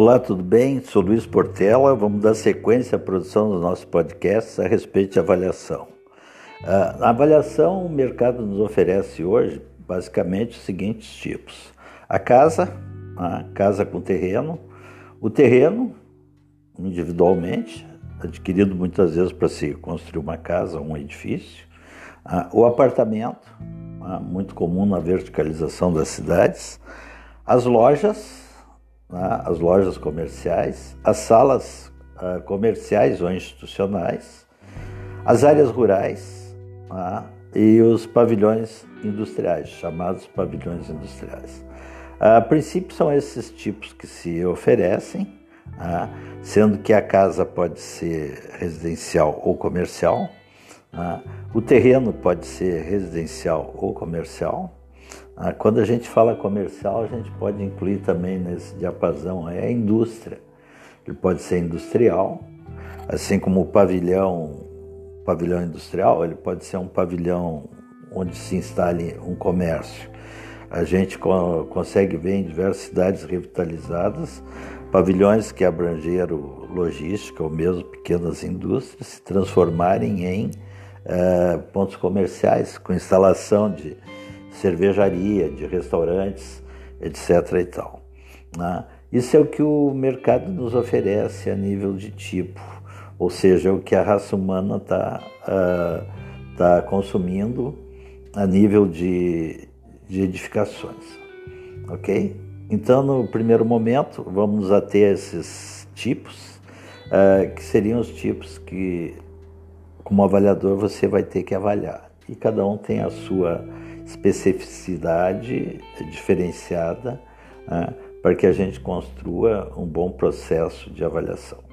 Olá, tudo bem? Sou Luiz Portela. Vamos dar sequência à produção do nosso podcast a respeito de avaliação. Uh, a avaliação, o mercado nos oferece hoje basicamente os seguintes tipos: a casa, a casa com terreno, o terreno individualmente, adquirido muitas vezes para se construir uma casa, um edifício, uh, o apartamento, uh, muito comum na verticalização das cidades, as lojas né, as lojas comerciais, as salas uh, comerciais ou institucionais, as áreas rurais né, e os pavilhões industriais, chamados pavilhões industriais. A princípio são esses tipos que se oferecem, né, sendo que a casa pode ser residencial ou comercial, o terreno pode ser residencial ou comercial, quando a gente fala comercial, a gente pode incluir também nesse diapasão é a indústria. Ele pode ser industrial, assim como o pavilhão, pavilhão industrial, ele pode ser um pavilhão onde se instale um comércio. A gente consegue ver em diversas cidades revitalizadas pavilhões que abrangeram logística ou mesmo pequenas indústrias se transformarem em uh, pontos comerciais com instalação de cervejaria, de restaurantes, etc. e tal. Né? Isso é o que o mercado nos oferece a nível de tipo, ou seja, o que a raça humana está uh, tá consumindo a nível de, de edificações, ok? Então, no primeiro momento, vamos a ter esses tipos, uh, que seriam os tipos que, como avaliador, você vai ter que avaliar. E cada um tem a sua especificidade diferenciada né, para que a gente construa um bom processo de avaliação.